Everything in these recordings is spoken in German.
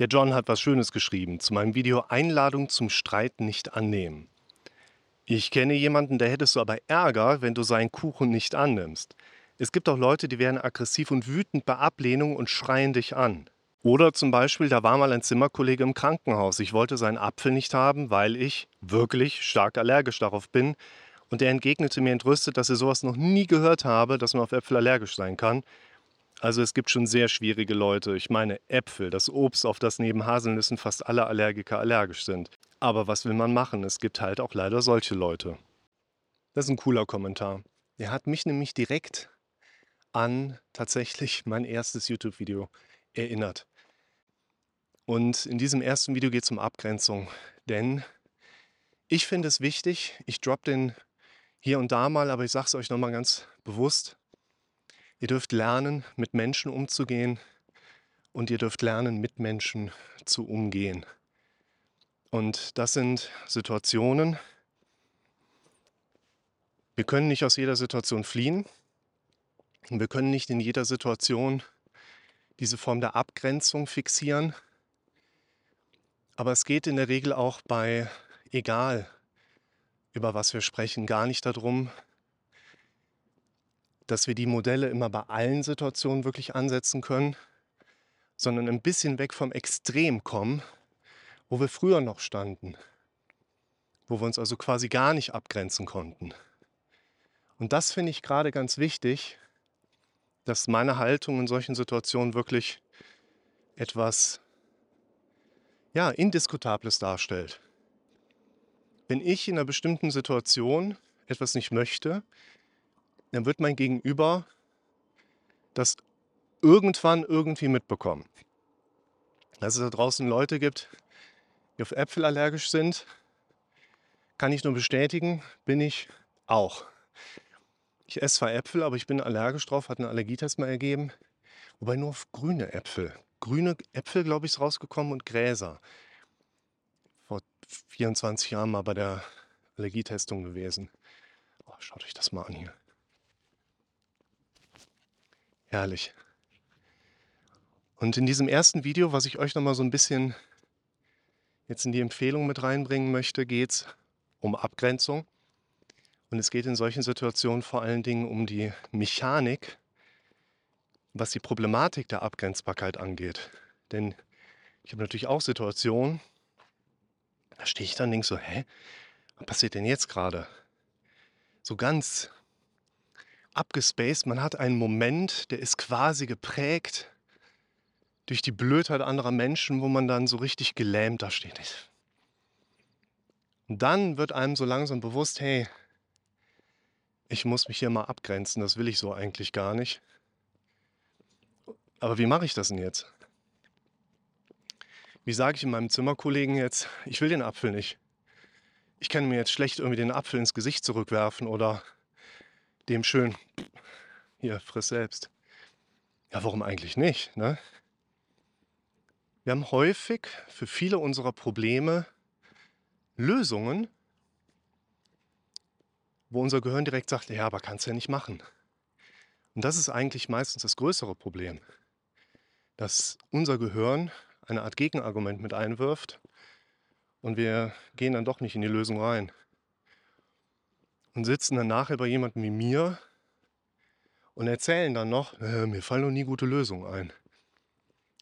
Der John hat was Schönes geschrieben zu meinem Video Einladung zum Streit nicht annehmen. Ich kenne jemanden, der hättest du aber Ärger, wenn du seinen Kuchen nicht annimmst. Es gibt auch Leute, die werden aggressiv und wütend bei Ablehnung und schreien dich an. Oder zum Beispiel, da war mal ein Zimmerkollege im Krankenhaus. Ich wollte seinen Apfel nicht haben, weil ich wirklich stark allergisch darauf bin. Und er entgegnete mir entrüstet, dass er sowas noch nie gehört habe, dass man auf Äpfel allergisch sein kann. Also es gibt schon sehr schwierige Leute. Ich meine Äpfel, das Obst, auf das neben Haselnüssen fast alle Allergiker allergisch sind. Aber was will man machen? Es gibt halt auch leider solche Leute. Das ist ein cooler Kommentar. Er hat mich nämlich direkt an tatsächlich mein erstes YouTube-Video erinnert. Und in diesem ersten Video geht es um Abgrenzung. Denn ich finde es wichtig, ich drop den hier und da mal, aber ich sage es euch nochmal ganz bewusst, Ihr dürft lernen, mit Menschen umzugehen und ihr dürft lernen, mit Menschen zu umgehen. Und das sind Situationen, wir können nicht aus jeder Situation fliehen und wir können nicht in jeder Situation diese Form der Abgrenzung fixieren. Aber es geht in der Regel auch bei, egal über was wir sprechen, gar nicht darum, dass wir die Modelle immer bei allen Situationen wirklich ansetzen können, sondern ein bisschen weg vom Extrem kommen, wo wir früher noch standen, wo wir uns also quasi gar nicht abgrenzen konnten. Und das finde ich gerade ganz wichtig, dass meine Haltung in solchen Situationen wirklich etwas ja, Indiskutables darstellt. Wenn ich in einer bestimmten Situation etwas nicht möchte, dann wird mein Gegenüber das irgendwann irgendwie mitbekommen. Dass es da draußen Leute gibt, die auf Äpfel allergisch sind, kann ich nur bestätigen, bin ich auch. Ich esse zwar Äpfel, aber ich bin allergisch drauf, hat einen Allergietest mal ergeben. Wobei nur auf grüne Äpfel. Grüne Äpfel, glaube ich, ist rausgekommen und Gräser. Vor 24 Jahren mal bei der Allergietestung gewesen. Oh, schaut euch das mal an hier. Herrlich. Und in diesem ersten Video, was ich euch nochmal so ein bisschen jetzt in die Empfehlung mit reinbringen möchte, geht es um Abgrenzung. Und es geht in solchen Situationen vor allen Dingen um die Mechanik, was die Problematik der Abgrenzbarkeit angeht. Denn ich habe natürlich auch Situationen, da stehe ich dann und denke so, hä, was passiert denn jetzt gerade? So ganz abgespaced. Man hat einen Moment, der ist quasi geprägt durch die Blödheit anderer Menschen, wo man dann so richtig gelähmt da steht. Und dann wird einem so langsam bewusst, hey, ich muss mich hier mal abgrenzen, das will ich so eigentlich gar nicht. Aber wie mache ich das denn jetzt? Wie sage ich meinem Zimmerkollegen jetzt, ich will den Apfel nicht. Ich kann mir jetzt schlecht irgendwie den Apfel ins Gesicht zurückwerfen oder dem schön, hier, friss selbst. Ja, warum eigentlich nicht? Ne? Wir haben häufig für viele unserer Probleme Lösungen, wo unser Gehirn direkt sagt, ja, aber kannst du ja nicht machen. Und das ist eigentlich meistens das größere Problem, dass unser Gehirn eine Art Gegenargument mit einwirft und wir gehen dann doch nicht in die Lösung rein und sitzen dann nachher bei jemandem wie mir und erzählen dann noch, äh, mir fallen noch nie gute Lösungen ein.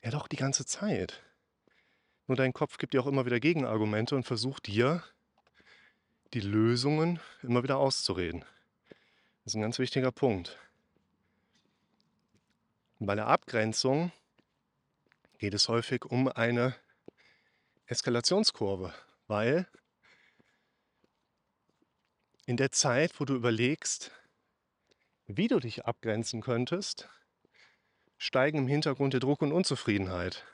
Ja doch, die ganze Zeit. Nur dein Kopf gibt dir auch immer wieder Gegenargumente und versucht dir die Lösungen immer wieder auszureden. Das ist ein ganz wichtiger Punkt. Und bei der Abgrenzung geht es häufig um eine Eskalationskurve, weil in der Zeit, wo du überlegst, wie du dich abgrenzen könntest, steigen im Hintergrund der Druck und Unzufriedenheit.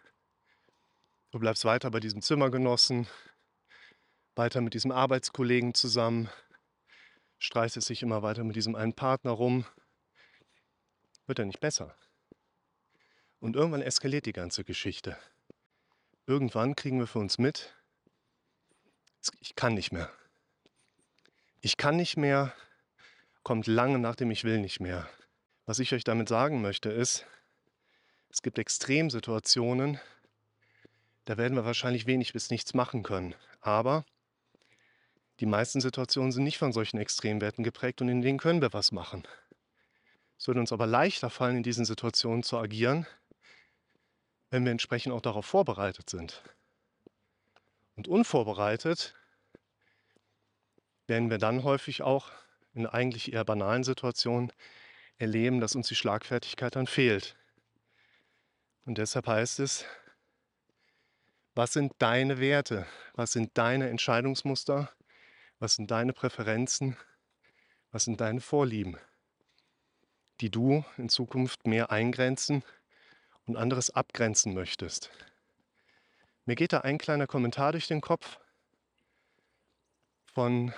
Du bleibst weiter bei diesem Zimmergenossen, weiter mit diesem Arbeitskollegen zusammen, streitest sich immer weiter mit diesem einen Partner rum. Wird ja nicht besser. Und irgendwann eskaliert die ganze Geschichte. Irgendwann kriegen wir für uns mit, ich kann nicht mehr. Ich kann nicht mehr, kommt lange nach dem Ich will nicht mehr. Was ich euch damit sagen möchte ist, es gibt Extremsituationen, Da werden wir wahrscheinlich wenig bis nichts machen können. Aber die meisten Situationen sind nicht von solchen Extremwerten geprägt und in denen können wir was machen. Es würde uns aber leichter fallen, in diesen Situationen zu agieren, wenn wir entsprechend auch darauf vorbereitet sind. Und unvorbereitet werden wir dann häufig auch in eigentlich eher banalen Situationen erleben, dass uns die Schlagfertigkeit dann fehlt. Und deshalb heißt es, was sind deine Werte? Was sind deine Entscheidungsmuster? Was sind deine Präferenzen? Was sind deine Vorlieben, die du in Zukunft mehr eingrenzen und anderes abgrenzen möchtest? Mir geht da ein kleiner Kommentar durch den Kopf von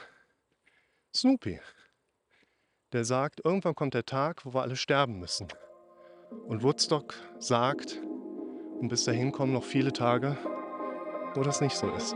Snoopy. Der sagt, irgendwann kommt der Tag, wo wir alle sterben müssen. Und Woodstock sagt, und bis dahin kommen noch viele Tage, wo das nicht so ist.